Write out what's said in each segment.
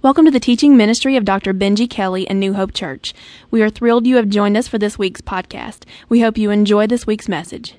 Welcome to the teaching ministry of Dr. Benji Kelly and New Hope Church. We are thrilled you have joined us for this week's podcast. We hope you enjoy this week's message.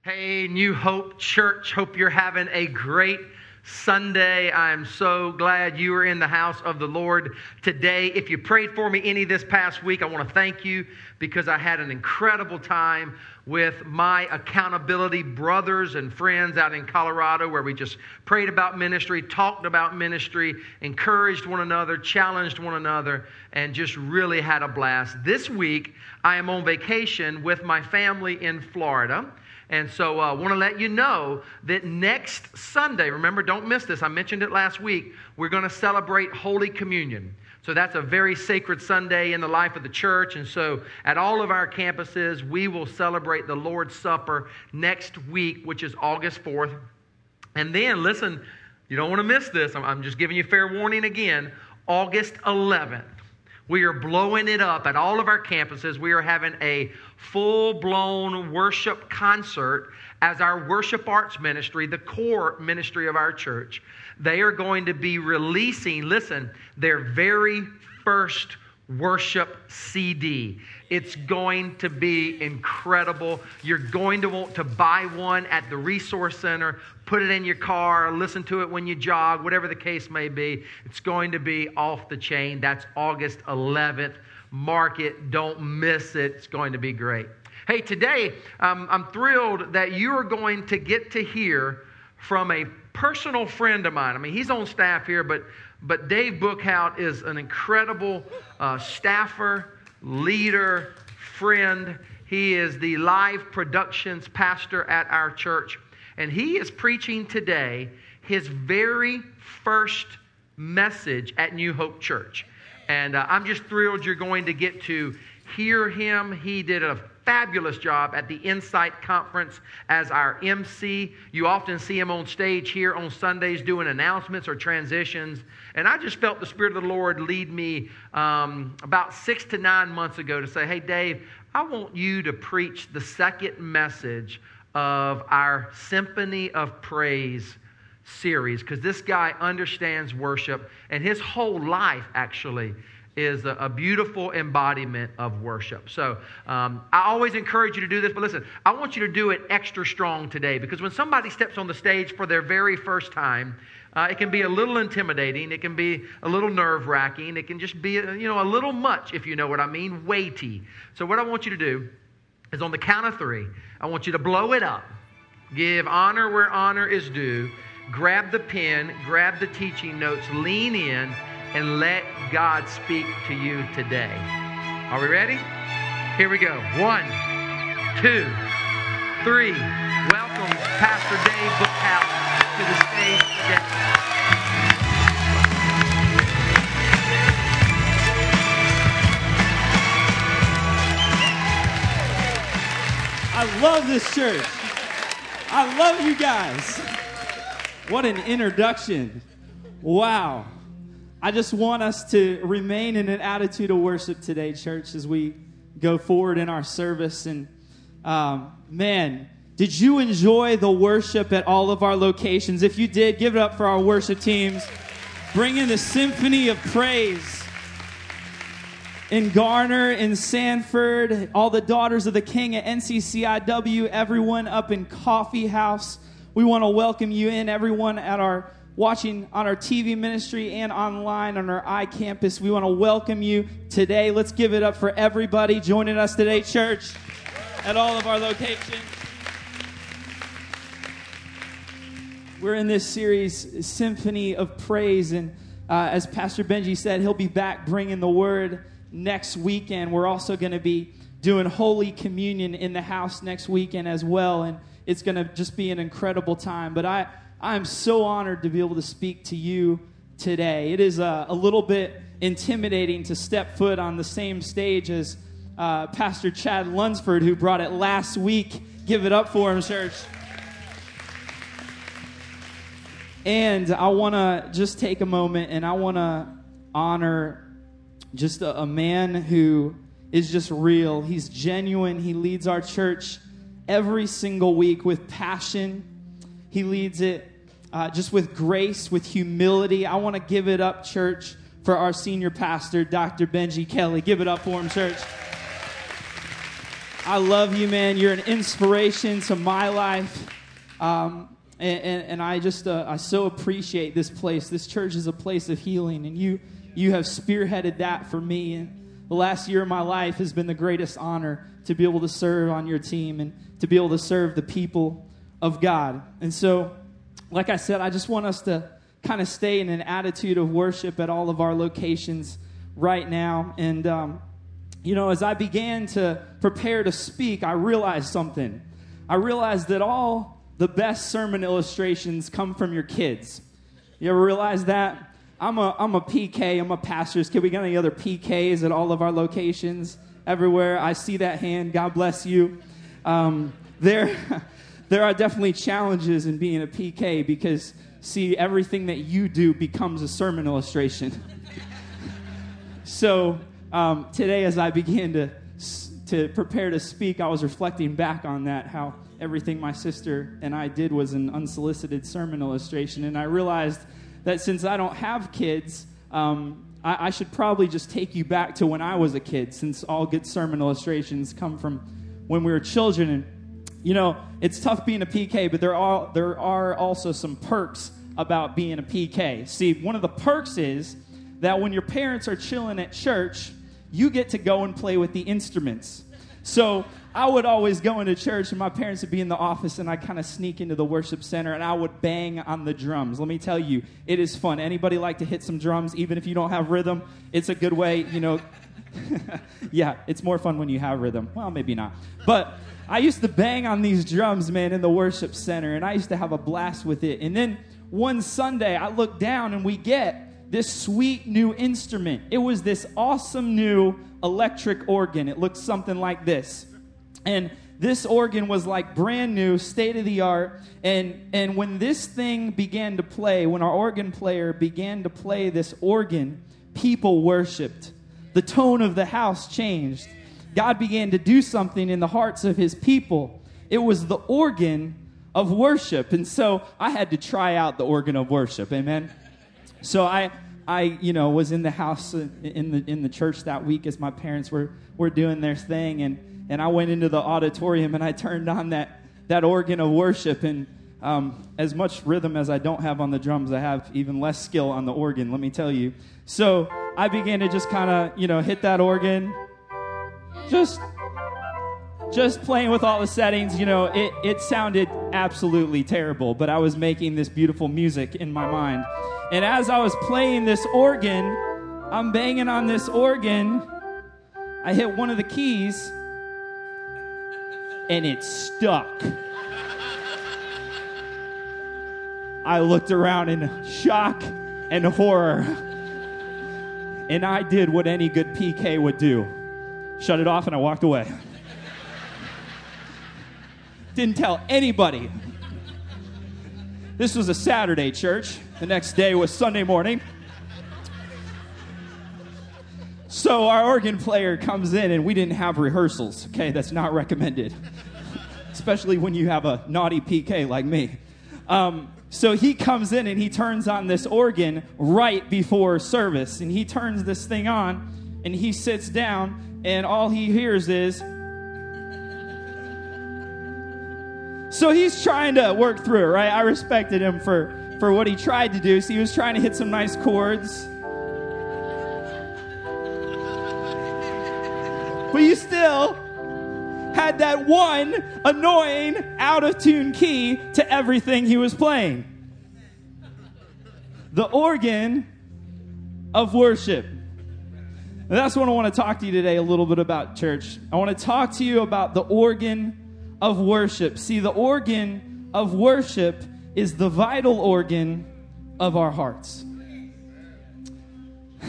Hey, New Hope Church. Hope you're having a great Sunday. I'm so glad you are in the house of the Lord today. If you prayed for me any this past week, I want to thank you because I had an incredible time with my accountability brothers and friends out in Colorado where we just prayed about ministry, talked about ministry, encouraged one another, challenged one another, and just really had a blast. This week, I am on vacation with my family in Florida. And so I uh, want to let you know that next Sunday, remember, don't miss this. I mentioned it last week. We're going to celebrate Holy Communion. So that's a very sacred Sunday in the life of the church. And so at all of our campuses, we will celebrate the Lord's Supper next week, which is August 4th. And then, listen, you don't want to miss this. I'm just giving you fair warning again. August 11th. We are blowing it up at all of our campuses. We are having a full blown worship concert as our worship arts ministry, the core ministry of our church. They are going to be releasing, listen, their very first worship CD. It's going to be incredible. You're going to want to buy one at the Resource Center, put it in your car, listen to it when you jog, whatever the case may be. It's going to be off the chain. That's August 11th. Mark it, don't miss it. It's going to be great. Hey, today um, I'm thrilled that you are going to get to hear from a personal friend of mine. I mean, he's on staff here, but but Dave Bookhout is an incredible uh, staffer, leader, friend. He is the live productions pastor at our church, and he is preaching today his very first message at New Hope Church. And uh, I'm just thrilled you're going to get to hear him. He did a fabulous job at the Insight Conference as our MC. You often see him on stage here on Sundays doing announcements or transitions. And I just felt the Spirit of the Lord lead me um, about six to nine months ago to say, hey, Dave, I want you to preach the second message of our Symphony of Praise series because this guy understands worship and his whole life actually is a, a, beautiful embodiment of worship. So um, I always encourage you to do this, but listen, I want you to do it extra strong today because when somebody steps on the stage for their very first time, uh, it can be a little intimidating. It can be a little nerve wracking. It can just be, you know, a little much, if you know what I mean, weighty. So what I want you to do is on the count of three, I want you to blow it up. Give honor where honor is due. Grab the pen, grab the teaching notes, lean in, and let God speak to you today. Are we ready? Here we go. One, two, three. Welcome Pastor Dave Bookhouse to the stage today. I love this church. I love you guys. What an introduction. Wow. I just want us to remain in an attitude of worship today, church, as we go forward in our service. And um, man, did you enjoy the worship at all of our locations? If you did, give it up for our worship teams. Bring in the symphony of praise in Garner, in Sanford, all the daughters of the King at NCCIW, everyone up in Coffee House. We want to welcome you in, everyone at our watching on our TV ministry and online on our iCampus. We want to welcome you today. Let's give it up for everybody joining us today, church, at all of our locations. We're in this series, Symphony of Praise, and uh, as Pastor Benji said, he'll be back bringing the word next weekend. We're also going to be doing Holy Communion in the house next weekend as well, and it's going to just be an incredible time. But I I'm so honored to be able to speak to you today. It is a, a little bit intimidating to step foot on the same stage as uh, Pastor Chad Lunsford, who brought it last week. Give it up for him, church. And I want to just take a moment and I want to honor just a, a, man who is just real. He's genuine. He leads our church every single week with passion. He leads it uh, just with grace, with humility. I want to give it up, church, for our senior pastor, Dr. Benji Kelly. Give it up for him, church. I love you, man. You're an inspiration to my life. Um, and, and, and, I just, uh, I so appreciate this place. This church is a place of healing, and you, you have spearheaded that for me. And the last year of my life has been the greatest honor to be able to serve on your team and to be able to serve the people of God. And so, like I said, I just want us to kind of stay in an attitude of worship at all of our locations right now. And, um, you know, as I began to prepare to speak, I realized something. I realized that all the best sermon illustrations come from your kids. You ever realize that? I'm a, I'm a PK, I'm a pastor's kid. We got any other PKs at all of our locations? Everywhere. I see that hand. God bless you. Um, there, there are definitely challenges in being a PK because, see, everything that you do becomes a sermon illustration. so, um, today, as I began to, to prepare to speak, I was reflecting back on that, how everything my sister and I did was an unsolicited sermon illustration. And I realized that since I don't have kids, um, I, I, should probably just take you back to when I was a kid, since all good sermon illustrations come from when we were children. And you know, it's tough being a PK, but there are, there are also some perks about being a PK. See, one of the perks is that when your parents are chilling at church, you get to go and play with the instruments. So I would always go into church, and my parents would be in the office, and I kind of sneak into the worship center, and I would bang on the drums. Let me tell you, it is fun. Anybody like to hit some drums, even if you don't have rhythm? It's a good way, you know. yeah, it's more fun when you have rhythm. Well, maybe not. But I used to bang on these drums, man, in the worship center, and I used to have a blast with it. And then one Sunday, I look down and we get this sweet new instrument. It was this awesome new electric organ. It looked something like this. And this organ was like brand new, state of the art. And, and when this thing began to play, when our organ player began to play this organ, people worshiped. The tone of the house changed. God began to do something in the hearts of his people. It was the organ of worship. And so I had to try out the organ of worship. Amen. So I I, you know, was in the house in the in the church that week as my parents were were doing their thing and and I went into the auditorium and I turned on that that organ of worship and um, as much rhythm as I don't have on the drums, I have even less skill on the organ, let me tell you. So I began to just kind of, you know, hit that organ just just playing with all the settings, you know, it, it sounded absolutely terrible, but I was making this beautiful music in my mind. And as I was playing this organ, I'm banging on this organ. I hit one of the keys, and it stuck. I looked around in shock and horror. And I did what any good PK would do shut it off, and I walked away. Didn't tell anybody. This was a Saturday church. The next day was Sunday morning. So our organ player comes in, and we didn't have rehearsals. Okay, that's not recommended, especially when you have a naughty PK like me. Um, so he comes in and he turns on this organ right before service, and he turns this thing on, and he sits down, and all he hears is. So he's trying to work through it, right? I respected him for, for what he tried to do. So he was trying to hit some nice chords. But you still had that one annoying, out of tune key to everything he was playing. The organ of worship. And that's what I want to talk to you today a little bit about, church. I want to talk to you about the organ of worship. See, the organ of worship is the vital organ of our hearts.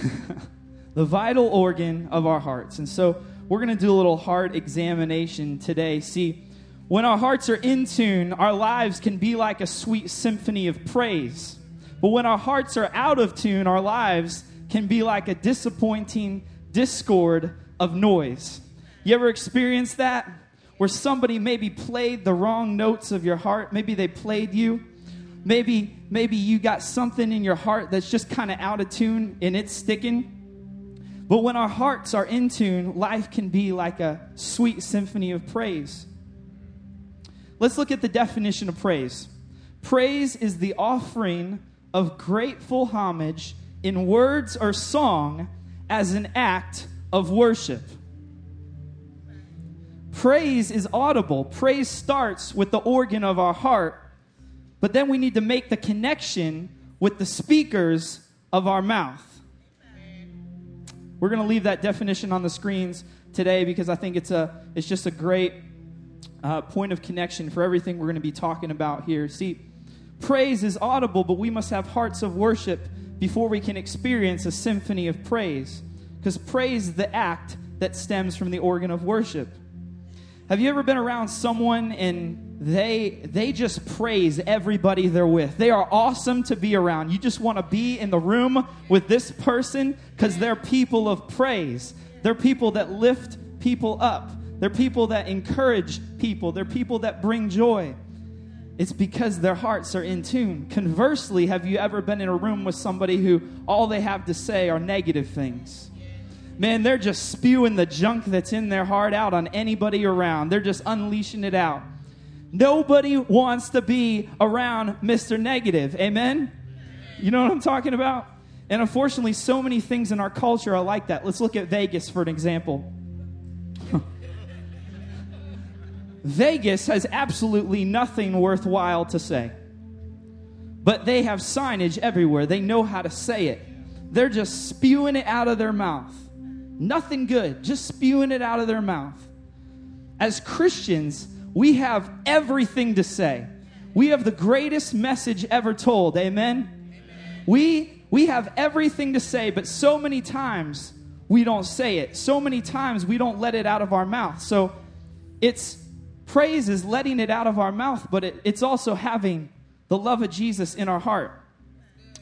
the vital organ of our hearts. And so we're going to do a little heart examination today. See, when our hearts are in tune, our lives can be like a sweet symphony of praise. But when our hearts are out of tune, our lives can be like a disappointing discord of noise. You ever experienced that? Where somebody maybe played the wrong notes of your heart, maybe they played you. maybe maybe you got something in your heart that's just kind of out of tune and it's sticking. But when our hearts are in tune, life can be like a sweet symphony of praise. Let's look at the definition of praise. Praise is the offering of grateful homage in words or song as an act of worship. Praise is audible. Praise starts with the organ of our heart, but then we need to make the connection with the speakers of our mouth. We're going to leave that definition on the screens today because I think it's a it's just a great uh, point of connection for everything we're going to be talking about here. See, praise is audible, but we must have hearts of worship before we can experience a symphony of praise. Because praise is the act that stems from the organ of worship. Have you ever been around someone and they they just praise everybody they're with? They are awesome to be around. You just want to be in the room with this person cuz they're people of praise. They're people that lift people up. They're people that encourage people. They're people that bring joy. It's because their hearts are in tune. Conversely, have you ever been in a room with somebody who all they have to say are negative things? man, they're just spewing the junk that's in their heart out on anybody around. They're just unleashing it out. Nobody wants to be around Mr. Negative. Amen? You know what I'm talking about? And unfortunately, so many things in our culture are like that. Let's look at Vegas for an example. Vegas has absolutely nothing worthwhile to say. But they have signage everywhere. They know how to say it. They're just spewing it out of their mouth. Nothing good, just spewing it out of their mouth. As Christians, we have everything to say. We have the greatest message ever told. Amen? Amen. We, we have everything to say, but so many times we don't say it. So many times we don't let it out of our mouth. So it's praise is letting it out of our mouth, but it, it's also having the love of Jesus in our heart.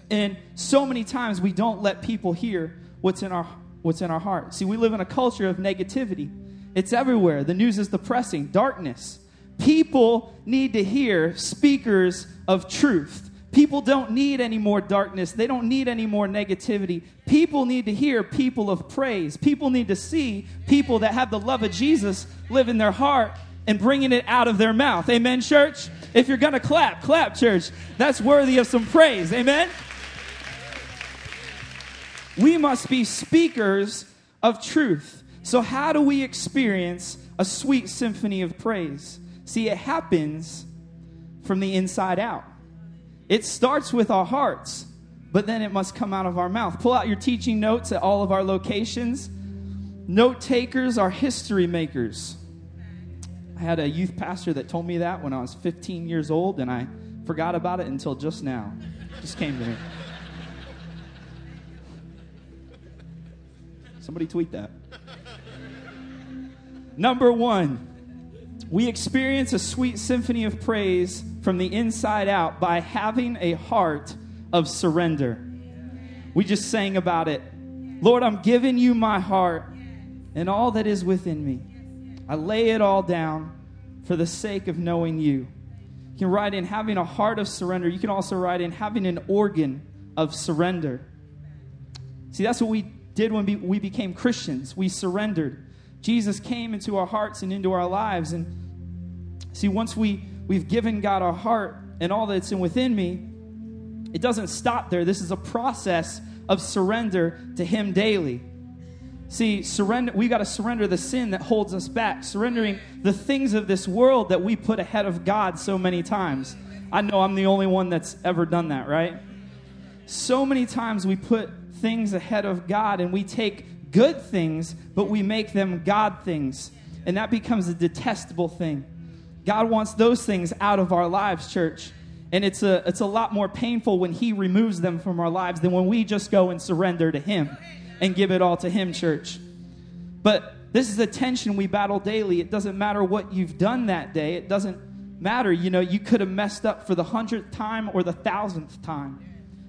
And so many times we don't let people hear what's in our what's in our heart. See, we live in a culture of negativity. It's everywhere. The news is depressing, darkness. People need to hear speakers of truth. People don't need any more darkness. They don't need any more negativity. People need to hear people of praise. People need to see people that have the love of Jesus live in their heart and bringing it out of their mouth. Amen, church? If you're going to clap, clap, church. That's worthy of some praise. Amen? We must be speakers of truth. So, how do we experience a sweet symphony of praise? See, it happens from the inside out. It starts with our hearts, but then it must come out of our mouth. Pull out your teaching notes at all of our locations. Note takers are history makers. I had a youth pastor that told me that when I was 15 years old, and I forgot about it until just now. It just came to me. Somebody tweet that. Number one, we experience a sweet symphony of praise from the inside out by having a heart of surrender. We just sang about it. Lord, I'm giving you my heart and all that is within me. I lay it all down for the sake of knowing you. You can write in having a heart of surrender. You can also write in having an organ of surrender. See, that's what we did when we became Christians. We surrendered. Jesus came into our hearts and into our lives. And see, once we, we've given God our heart and all that's in within me, it doesn't stop there. This is a process of surrender to Him daily. See, surrender, we got to surrender the sin that holds us back, surrendering the things of this world that we put ahead of God so many times. I know I'm the only one that's ever done that, right? So many times we put things ahead of God and we take good things, but we make them God things. And that becomes a detestable thing. God wants those things out of our lives, church. And it's a, it's a lot more painful when He removes them from our lives than when we just go and surrender to Him and give it all to Him, church. But this is a tension we battle daily. It doesn't matter what you've done that day, it doesn't matter. You know, you could have messed up for the hundredth time or the thousandth time.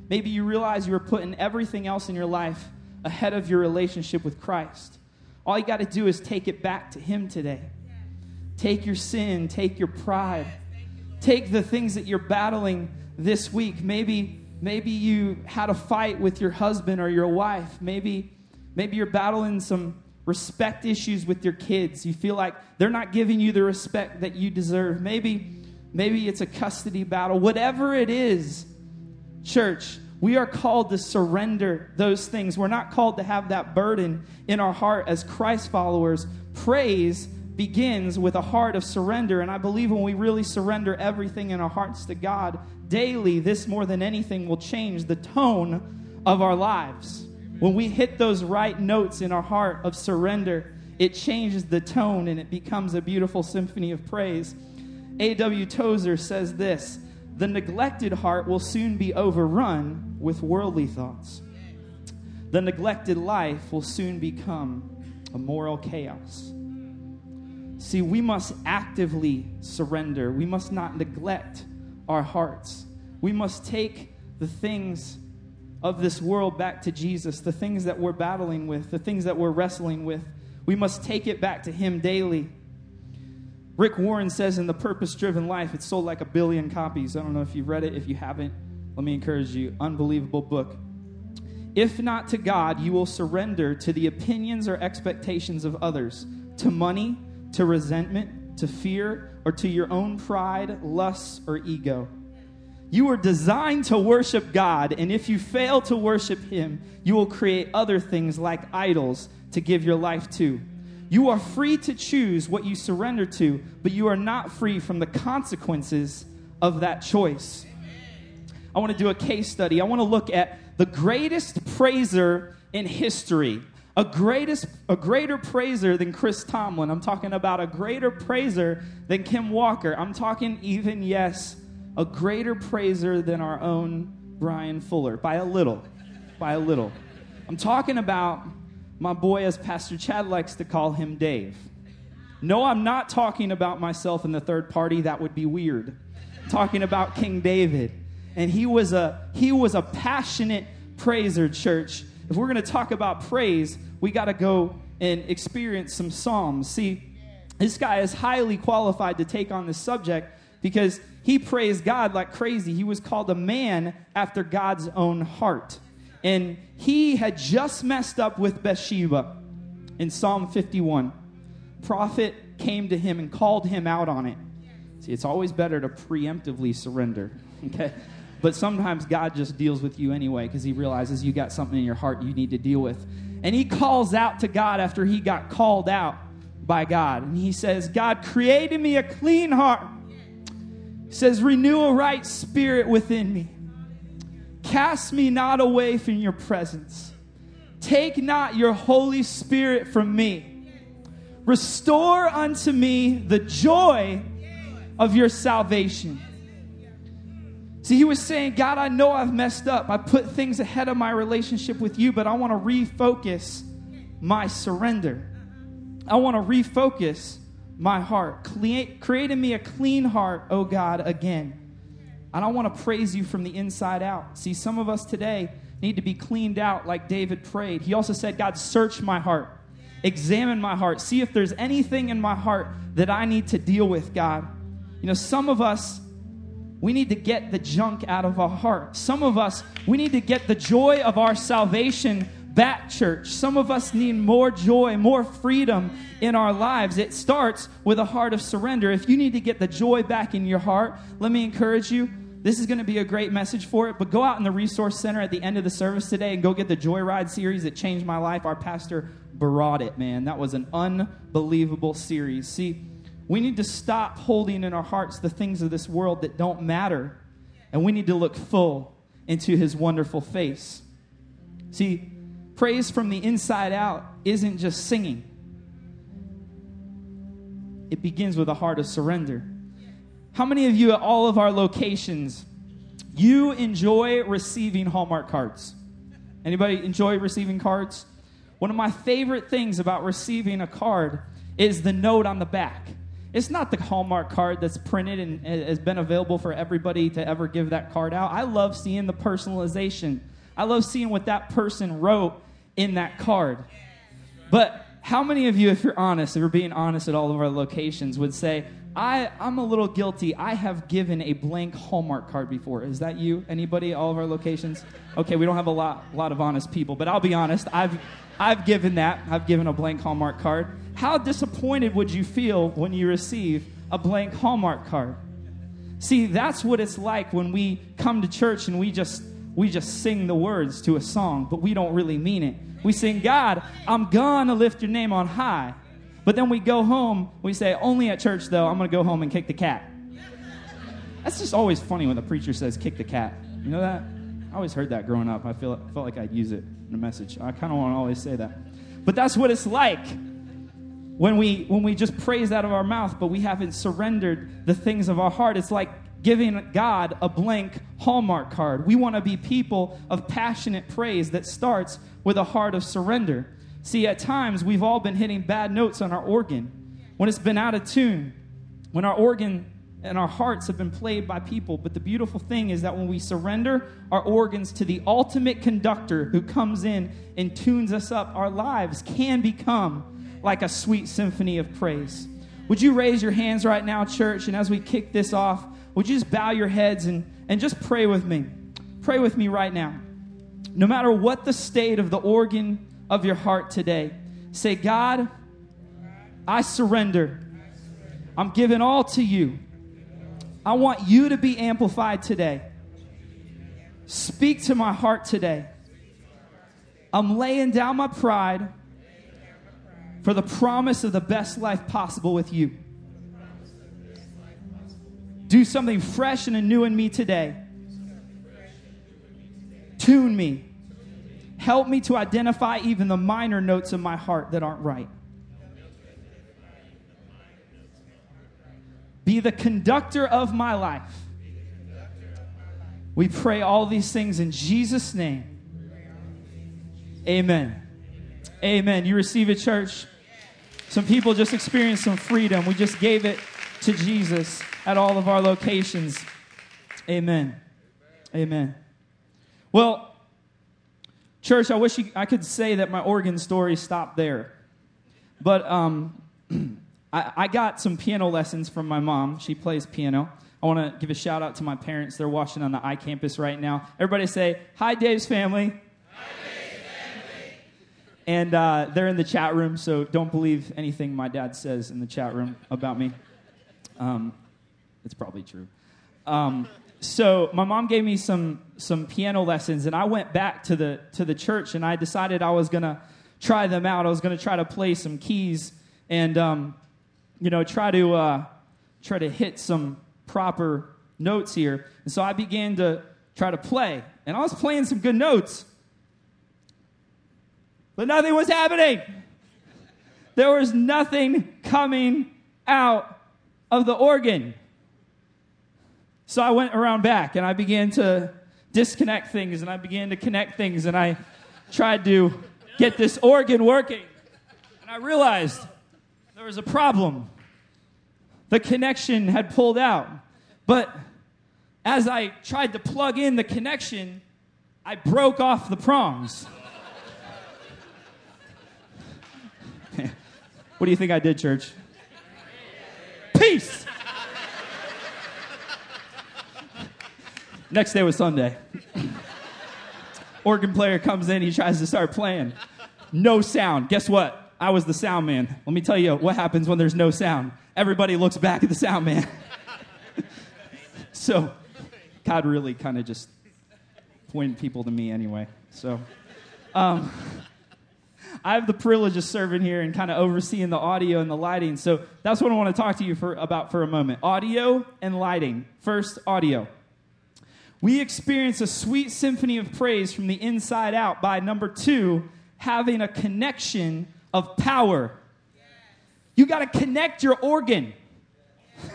Maybe you realize you were putting everything else in your life ahead of your relationship with Christ. All you got to do is take it back to Him today. Take your sin, take your pride, take the things that you're battling this week. Maybe maybe you had a fight with your husband or your wife. Maybe maybe you're battling some respect issues with your kids. You feel like they're not giving you the respect that you deserve. Maybe maybe it's a custody battle. Whatever it is, church, we are called to surrender those things. We're not called to have that burden in our heart as Christ followers. Praise begins with a heart of surrender. And I believe when we really surrender everything in our hearts to God daily, this more than anything will change the tone of our lives. When we hit those right notes in our heart of surrender, it changes the tone and it becomes a beautiful symphony of praise. A.W. Tozer says this The neglected heart will soon be overrun with worldly thoughts. The neglected life will soon become a moral chaos. See, we must actively surrender. We must not neglect our hearts. We must take the things of this world back to Jesus, the things that we're battling with, the things that we're wrestling with. We must take it back to Him daily. Rick Warren says in The Purpose Driven Life, it's sold like a billion copies. I don't know if you've read it. If you haven't, let me encourage you. Unbelievable book. If not to God, you will surrender to the opinions or expectations of others, to money, to resentment, to fear, or to your own pride, lusts, or ego. You were designed to worship God, and if you fail to worship Him, you will create other things like idols to give your life to. You are free to choose what you surrender to, but you are not free from the consequences of that choice. I want to do a case study. I want to look at the greatest praiser in history a greatest a greater praiser than Chris Tomlin. I'm talking about a greater praiser than Kim Walker. I'm talking even yes, a greater praiser than our own Brian Fuller by a little. By a little. I'm talking about my boy as Pastor Chad likes to call him Dave. No, I'm not talking about myself in the third party. That would be weird. I'm talking about King David. And he was a he was a passionate praiser church if we're going to talk about praise, we got to go and experience some Psalms. See, this guy is highly qualified to take on this subject because he praised God like crazy. He was called a man after God's own heart. And he had just messed up with Bathsheba in Psalm 51. Prophet came to him and called him out on it. See, it's always better to preemptively surrender. Okay? But sometimes God just deals with you anyway because he realizes you got something in your heart you need to deal with. And he calls out to God after he got called out by God. And he says, God, created me a clean heart. He says, renew a right spirit within me. Cast me not away from your presence. Take not your Holy Spirit from me. Restore unto me the joy of your salvation See, he was saying, God, I know I've messed up. I put things ahead of my relationship with you, but I want to refocus my surrender. I want to refocus my heart. Create, in me a clean heart, oh God, again. And I want to praise you from the inside out. See, some of us today need to be cleaned out like David prayed. He also said, God, search my heart, examine my heart, see if there's anything in my heart that I need to deal with, God. You know, some of us we need to get the junk out of our heart. Some of us, we need to get the joy of our salvation back, church. Some of us need more joy, more freedom in our lives. It starts with a heart of surrender. If you need to get the joy back in your heart, let me encourage you. This is going to be a great message for it, but go out in the resource center at the end of the service today and go get the Joyride series that changed my life. Our pastor brought it, man. That was an unbelievable series. See, we need to stop holding in our hearts the things of this world that don't matter, and we need to look full into his wonderful face. See, praise from the inside out isn't just singing, it begins with a heart of surrender. How many of you at all of our locations you enjoy receiving Hallmark cards? Anybody enjoy receiving cards? One of my favorite things about receiving a card is the note on the back. It's not the Hallmark card that's printed and has been available for everybody to ever give that card out. I love seeing the personalization. I love seeing what that person wrote in that card. But how many of you, if you're honest, if you're being honest at all of our locations, would say, I, I'm a little guilty. I have given a blank Hallmark card before. Is that you? Anybody? All of our locations? Okay, we don't have a lot, lot of honest people, but I'll be honest. I've, I've given that. I've given a blank Hallmark card. How disappointed would you feel when you receive a blank Hallmark card? See, that's what it's like when we come to church and we just we just sing the words to a song, but we don't really mean it. We sing, God, I'm gonna lift your name on high. But then we go home, we say, only at church though, I'm gonna go home and kick the cat. That's just always funny when the preacher says, kick the cat. You know that? I always heard that growing up. I feel, felt like I'd use it in a message. I kind of want to always say that. But that's what it's like when we, when we just praise out of our mouth, but we haven't surrendered the things of our heart. It's like giving God a blank Hallmark card. We want to be people of passionate praise that starts with a heart of surrender. See, at times we've all been hitting bad notes on our organ when it's been out of tune, when our organ and our hearts have been played by people. But the beautiful thing is that when we surrender our organs to the ultimate conductor who comes in and tunes us up, our lives can become like a sweet symphony of praise. Would you raise your hands right now, church? And as we kick this off, would you just bow your heads and, and just pray with me? Pray with me right now. No matter what the state of the organ of your heart today, say, God, I surrender. I'm giving all to you. I want you to be amplified today. Speak to my heart today. I'm laying down my pride for the promise of the best life possible with you. Do something fresh and new in me today. Tune me. Help me to identify even the minor notes of my heart that aren't right. Be the conductor of my life. We pray all these things in Jesus' name. Amen. Amen. You receive it, church. Some people just experienced some freedom. We just gave it to Jesus at all of our locations. Amen. Amen. Well, church, I wish you, I could say that my organ story stopped there. But um, I, I got some piano lessons from my mom. She plays piano. I want to give a shout out to my parents. They're watching on the iCampus right now. Everybody say, Hi, Dave's family. And uh, they're in the chat room, so don't believe anything my dad says in the chat room about me. Um, it's probably true. Um, so my mom gave me some some piano lessons, and I went back to the to the church, and I decided I was gonna try them out. I was gonna try to play some keys, and um, you know, try to uh, try to hit some proper notes here. And so I began to try to play, and I was playing some good notes, but nothing was happening. There was nothing coming out of the organ. So I went around back and I began to disconnect things and I began to connect things and I tried to get this organ working. And I realized there was a problem. The connection had pulled out. But as I tried to plug in the connection, I broke off the prongs. What do you think I did, church? Peace! Next day was Sunday. Organ player comes in, he tries to start playing. No sound. Guess what? I was the sound man. Let me tell you what happens when there's no sound. Everybody looks back at the sound man. so, God really kind of just pointed people to me anyway. So, um, I have the privilege of serving here and kind of overseeing the audio and the lighting. So that's what I want to talk to you for, about for a moment audio and lighting. First, audio. We experience a sweet symphony of praise from the inside out by number two, having a connection of power. You got to connect your organ.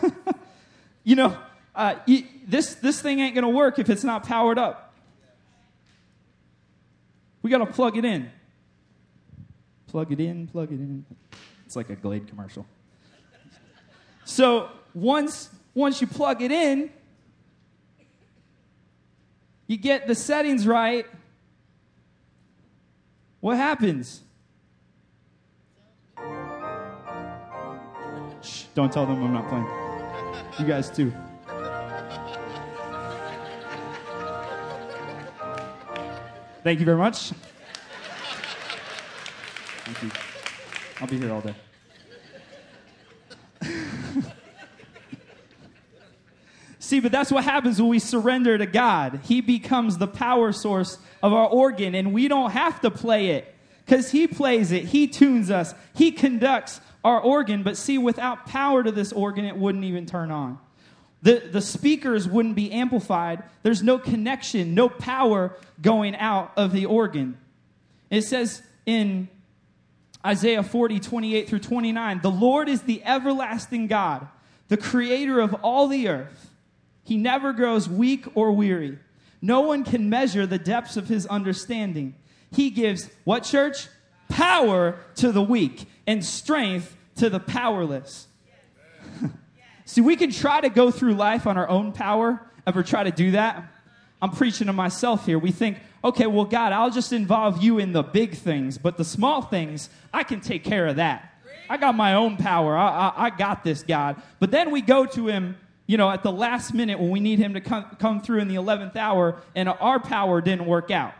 you know, uh, this, this thing ain't going to work if it's not powered up. We got to plug it in. Plug it in, plug it in. It's like a Glade commercial. So once, once you plug it in, you get the settings right, what happens? Shh, don't tell them I'm not playing. You guys too. Thank you very much. Thank you. I'll be here all day. See, but that's what happens when we surrender to God. He becomes the power source of our organ, and we don't have to play it because He plays it. He tunes us, He conducts our organ. But see, without power to this organ, it wouldn't even turn on. The, the speakers wouldn't be amplified. There's no connection, no power going out of the organ. It says in Isaiah 40, 28 through 29, the Lord is the everlasting God, the creator of all the earth. He never grows weak or weary. No one can measure the depths of his understanding. He gives what church? Power to the weak and strength to the powerless. See, we can try to go through life on our own power. Ever try to do that? I'm preaching to myself here. We think, okay, well, God, I'll just involve you in the big things, but the small things, I can take care of that. I got my own power. I, I, I got this, God. But then we go to Him you know, at the last minute when we need him to come, come through in the 11th hour and our power didn't work out.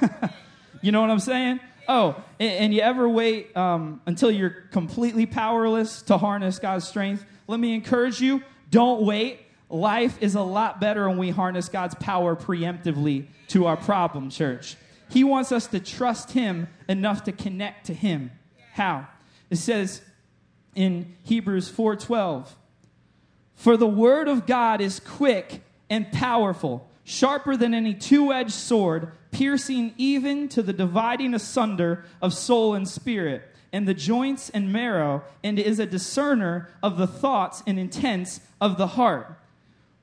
you know what I'm saying? Oh, and, and you ever wait um, until you're completely powerless to harness God's strength? Let me encourage you don't wait. Life is a lot better when we harness God's power preemptively to our problem, church. He wants us to trust Him enough to connect to Him. How? It says in Hebrews 4:12, for the word of God is quick and powerful, sharper than any two edged sword, piercing even to the dividing asunder of soul and spirit, and the joints and marrow, and is a discerner of the thoughts and intents of the heart.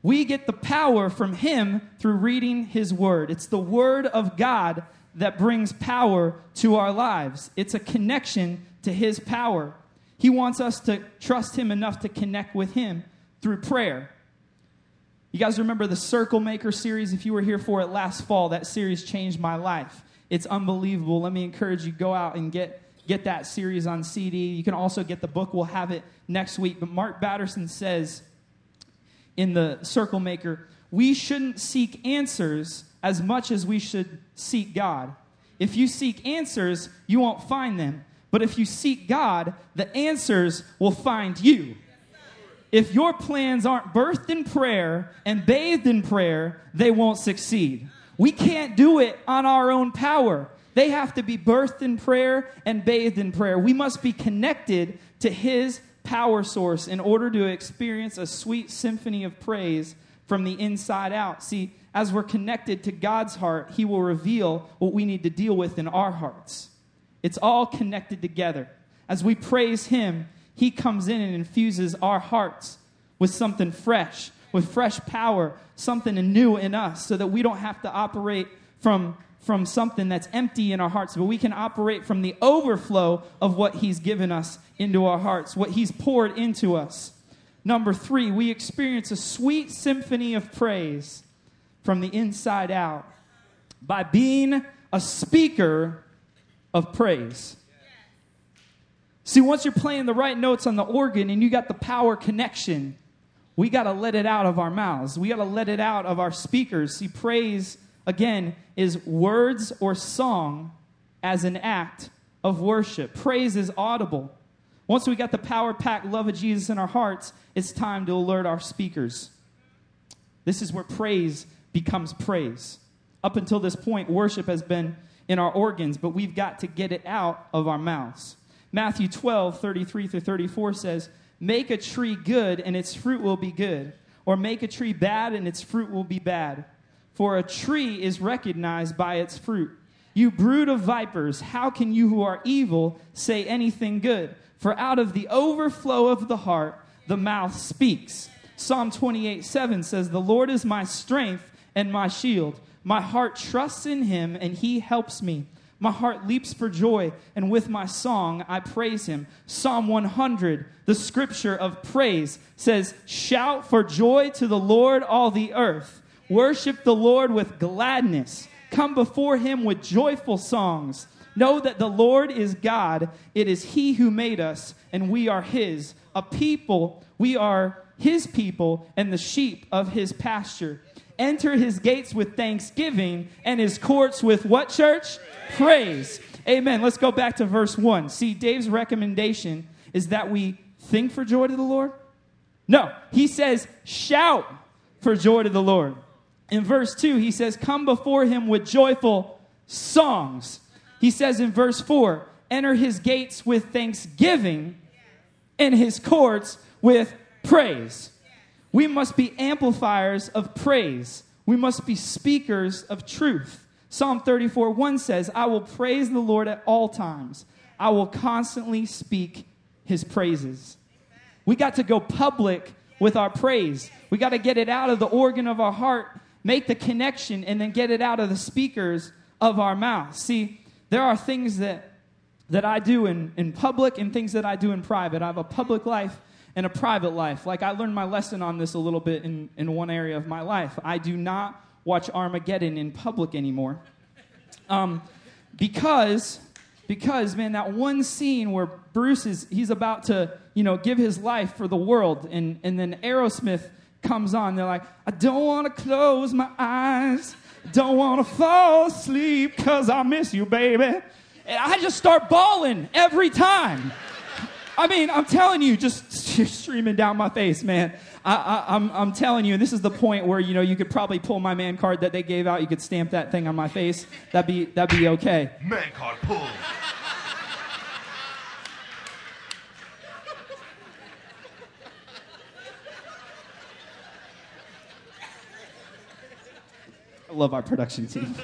We get the power from Him through reading His Word. It's the Word of God that brings power to our lives, it's a connection to His power. He wants us to trust Him enough to connect with Him through prayer. You guys remember the Circle Maker series? If you were here for it last fall, that series changed my life. It's unbelievable. Let me encourage you go out and get get that series on CD. You can also get the book. We'll have it next week. But Mark Batterson says in the Circle Maker, we shouldn't seek answers as much as we should seek God. If you seek answers, you won't find them. But if you seek God, the answers will find you if your plans aren't birthed in prayer and bathed in prayer, they won't succeed. We can't do it on our own power. They have to be birthed in prayer and bathed in prayer. We must be connected to His power source in order to experience a sweet symphony of praise from the inside out. See, as we're connected to God's heart, He will reveal what we need to deal with in our hearts. It's all connected together. As we praise Him, he comes in and infuses our hearts with something fresh, with fresh power, something new in us, so that we don't have to operate from, from something that's empty in our hearts, but we can operate from the overflow of what He's given us into our hearts, what He's poured into us. Number three, we experience a sweet symphony of praise from the inside out by being a speaker of praise. See, once you're playing the right notes on the organ and you got the power connection, we got to let it out of our mouths. We got to let it out of our speakers. See, praise, again, is words or song as an act of worship. Praise is audible. Once we got the power packed love of Jesus in our hearts, it's time to alert our speakers. This is where praise becomes praise. Up until this point, worship has been in our organs, but we've got to get it out of our mouths. Matthew 12, 33 through 34 says, Make a tree good, and its fruit will be good, or make a tree bad, and its fruit will be bad. For a tree is recognized by its fruit. You brood of vipers, how can you who are evil say anything good? For out of the overflow of the heart, the mouth speaks. Psalm 28, 7 says, The Lord is my strength and my shield. My heart trusts in him, and he helps me. My heart leaps for joy, and with my song I praise him. Psalm 100, the scripture of praise, says, Shout for joy to the Lord, all the earth. Worship the Lord with gladness. Come before him with joyful songs. Know that the Lord is God. It is he who made us, and we are his. A people, we are his people and the sheep of his pasture. Enter his gates with thanksgiving and his courts with what, church? Praise. Amen. Let's go back to verse 1. See, Dave's recommendation is that we think for joy to the Lord. No, he says, shout for joy to the Lord. In verse 2, he says, Come before him with joyful songs. He says in verse 4, Enter his gates with thanksgiving and his courts with praise. We must be amplifiers of praise. We must be speakers of truth. Psalm 34 1 says, I will praise the Lord at all times. I will constantly speak his praises. We got to go public with our praise. We got to get it out of the organ of our heart, make the connection, and then get it out of the speakers of our mouth. See, there are things that, that I do in, in public and things that I do in private. I have a public life and a private life. Like I learned my lesson on this a little bit in, in one area of my life. I do not watch Armageddon in public anymore. Um, because, because, man, that one scene where Bruce is, he's about to, you know, give his life for the world, and, and then Aerosmith comes on. They're like, I don't want to close my eyes. Don't want to fall asleep because I miss you, baby. And I just start bawling every time. I mean, I'm telling you, just streaming down my face, man. I, am I'm, I'm telling you, and this is the point where you know you could probably pull my man card that they gave out. You could stamp that thing on my face. That'd be that'd be okay. Man card pull. Love our production team.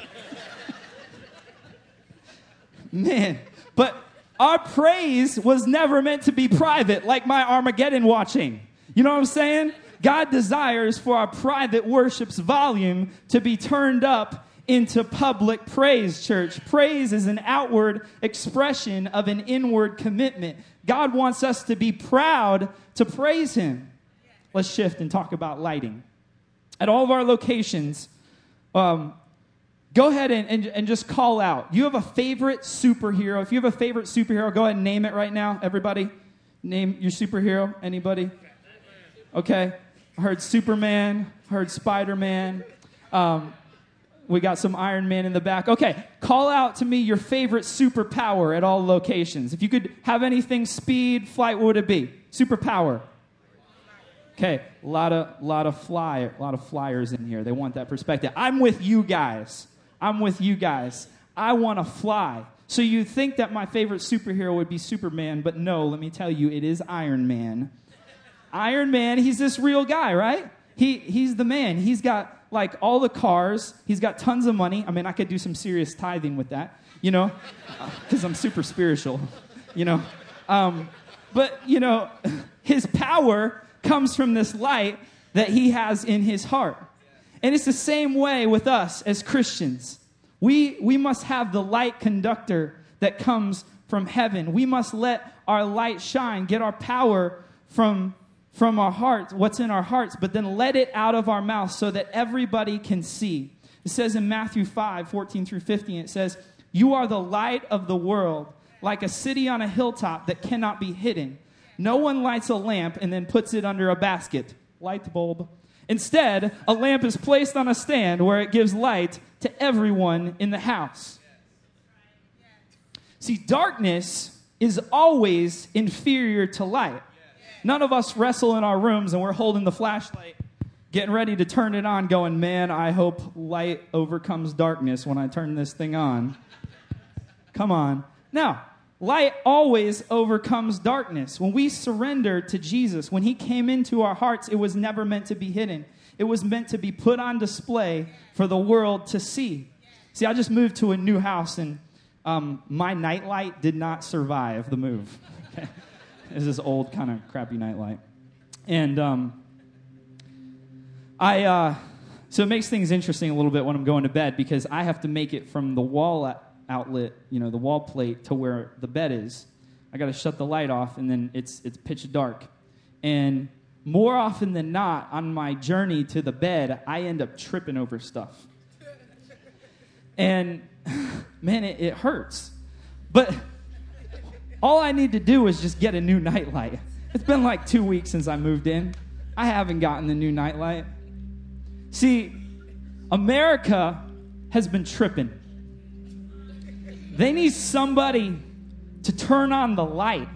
man, but our praise was never meant to be private, like my Armageddon watching. You know what I'm saying? God desires for our private worship's volume to be turned up into public praise, church. Praise is an outward expression of an inward commitment. God wants us to be proud to praise Him. Let's shift and talk about lighting. At all of our locations, um, Go ahead and, and, and just call out. You have a favorite superhero. If you have a favorite superhero, go ahead and name it right now, everybody. Name your superhero. Anybody? Okay. I heard Superman, heard Spider Man. Um, we got some Iron Man in the back. Okay, call out to me your favorite superpower at all locations. If you could have anything speed, flight, what would it be? Superpower. Okay, a lot of lot of fly, a lot of flyers in here. They want that perspective. I'm with you guys. I'm with you guys. I want to fly. So you think that my favorite superhero would be Superman, but no, let me tell you, it is Iron Man. Iron Man, he's this real guy, right? He, he's the man. He's got like all the cars. He's got tons of money. I mean, I could do some serious tithing with that, you know, because I'm super spiritual, you know. Um, but, you know, his power comes from this light that he has in his heart. And it's the same way with us as Christians. We, we must have the light conductor that comes from heaven. We must let our light shine, get our power from, from our hearts, what's in our hearts, but then let it out of our mouths so that everybody can see. It says in Matthew 5 14 through 15, it says, You are the light of the world, like a city on a hilltop that cannot be hidden. No one lights a lamp and then puts it under a basket. Light bulb Instead, a lamp is placed on a stand where it gives light to everyone in the house. See, darkness is always inferior to light. None of us wrestle in our rooms and we're holding the flashlight, getting ready to turn it on, going, Man, I hope light overcomes darkness when I turn this thing on. Come on. Now, Light always overcomes darkness. When we surrender to Jesus, when He came into our hearts, it was never meant to be hidden. It was meant to be put on display for the world to see. See, I just moved to a new house, and um, my nightlight did not survive the move. it's this old, kind of crappy nightlight. And um, I, uh, so it makes things interesting a little bit when I'm going to bed because I have to make it from the wall outlet, you know, the wall plate to where the bed is. I got to shut the light off, and then it's it's pitch dark. And more often than not, on my journey to the bed, I end up tripping over stuff. And man, it, it hurts. But all I need to do is just get a new nightlight. It's been like two weeks since I moved in. I haven't gotten the new nightlight. See, America has been tripping. They need somebody to turn on the light.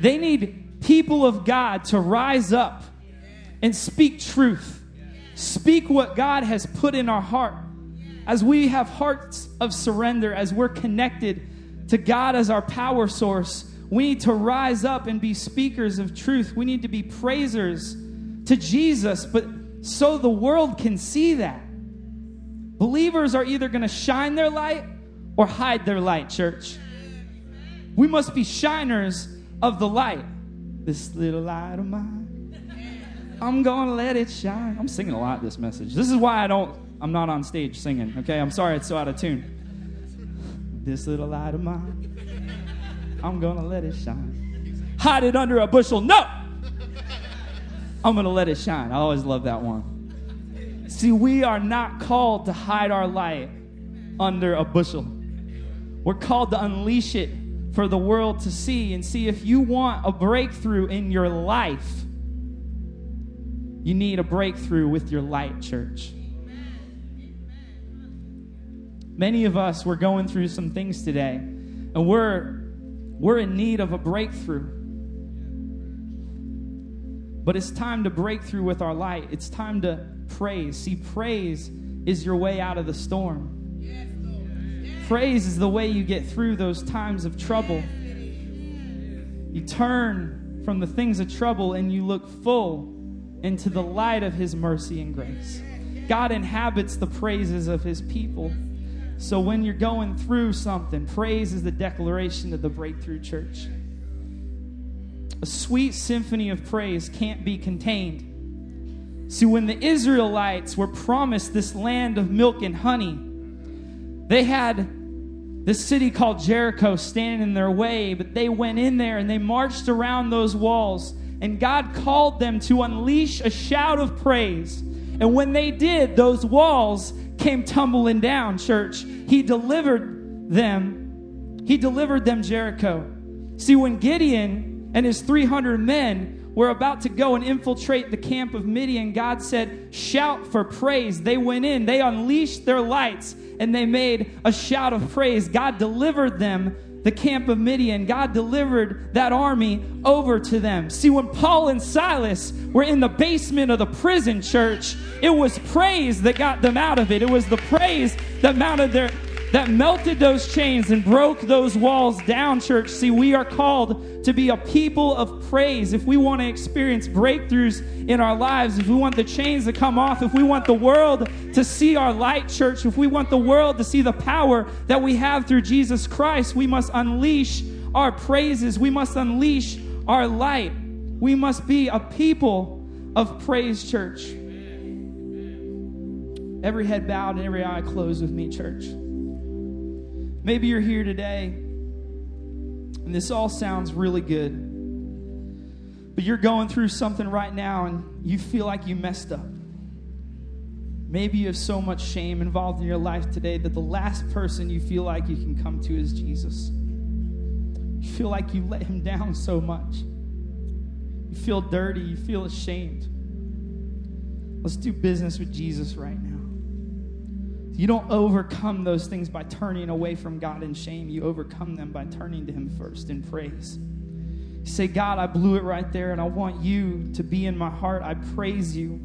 They need people of God to rise up and speak truth. Speak what God has put in our heart. As we have hearts of surrender, as we're connected to God as our power source, we need to rise up and be speakers of truth. We need to be praisers to Jesus, but so the world can see that. Believers are either going to shine their light or hide their light, church. We must be shiners of the light. This little light of mine, I'm to let it shine. I'm singing a lot this message. This is why I don't, I'm not on stage singing, okay? I'm sorry it's so out of tune. This little light of mine, I'm to let it shine. Hide it under a bushel. No! I'm to let it shine. I always love that one. See, we are not called to hide our light under a bushel. We're called to unleash it for the world to see and see if you want a breakthrough in your life. You need a breakthrough with your light, church. Many of us we're going through some things today and we're we're in need of a breakthrough. But it's time to break through with our light. It's time to praise. See, praise is your way out of the storm. Praise is the way you get through those times of trouble. You turn from the things of trouble and you look full into the light of His mercy and grace. God inhabits the praises of His people. So when you're going through something, praise is the declaration of the breakthrough church. A sweet symphony of praise can't be contained. See, when the Israelites were promised this land of milk and honey, they had this city called Jericho standing in their way, but they went in there and they marched around those walls. And God called them to unleash a shout of praise. And when they did, those walls came tumbling down, church. He delivered them. He delivered them Jericho. See, when Gideon and his 300 men were about to go and infiltrate the camp of Midian, God said, Shout for praise. They went in, they unleashed their lights, and they made a shout of praise. God delivered them the camp of Midian. God delivered that army over to them. See, when Paul and Silas were in the basement of the prison church, it was praise that got them out of it. It was the praise that mounted their that melted those chains and broke those walls down, church. See, we are called to be a people of praise. If we want to experience breakthroughs in our lives, if we want the chains to come off, if we want the world to see our light, church, if we want the world to see the power that we have through Jesus Christ, we must unleash our praises. We must unleash our light. We must be a people of praise, church. Every head bowed and every eye closed with me, church. Maybe you're here today and this all sounds really good, but you're going through something right now and you feel like you messed up. Maybe you have so much shame involved in your life today that the last person you feel like you can come to is Jesus. You feel like you let him down so much. You feel dirty. You feel ashamed. Let's do business with Jesus right now. You don't overcome those things by turning away from God in shame. You overcome them by turning to Him first in praise. You say, God, I blew it right there, and I want you to be in my heart. I praise you.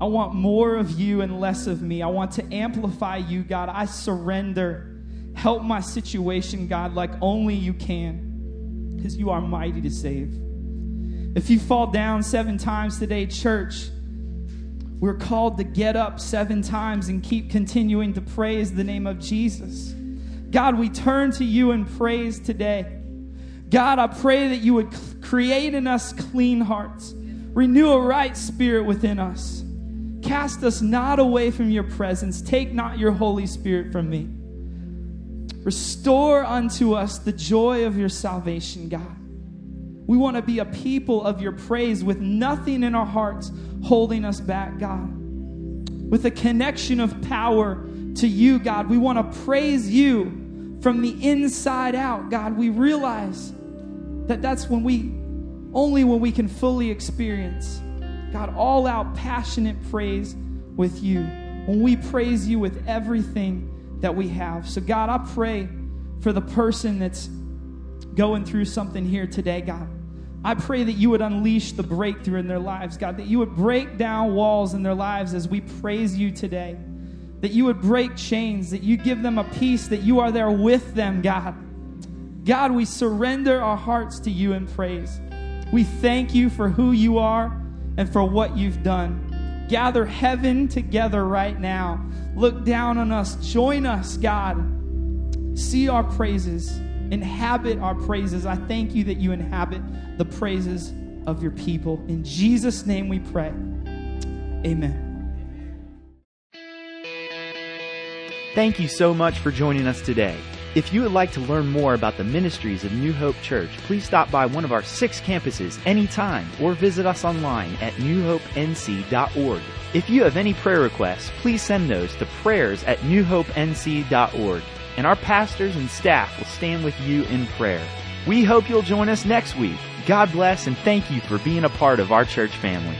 I want more of you and less of me. I want to amplify you, God. I surrender. Help my situation, God, like only you can, because you are mighty to save. If you fall down seven times today, church, we're called to get up seven times and keep continuing to praise the name of Jesus. God, we turn to you in praise today. God, I pray that you would create in us clean hearts, renew a right spirit within us. Cast us not away from your presence. Take not your Holy Spirit from me. Restore unto us the joy of your salvation, God. We want to be a people of your praise with nothing in our hearts holding us back, God. With a connection of power to you, God. We want to praise you from the inside out, God. We realize that that's when we, only when we can fully experience God, all out passionate praise with you. When we praise you with everything that we have. So, God, I pray for the person that's going through something here today, God. I pray that you would unleash the breakthrough in their lives, God, that you would break down walls in their lives as we praise you today, that you would break chains, that you give them a peace, that you are there with them, God. God, we surrender our hearts to you in praise. We thank you for who you are and for what you've done. Gather heaven together right now. Look down on us. Join us, God. See our praises inhabit our praises. I thank you that you inhabit the praises of your people. In Jesus' name we pray. Amen. Thank you so much for joining us today. If you would like to learn more about the ministries of New Hope Church, please stop by one of our six campuses anytime or visit us online at newhopenc.org. If you have any prayer requests, please send those to prayers at newhopenc.org and our pastors and staff will stand with you in prayer. We hope you'll join us next week. God bless and thank you for being a part of our church family.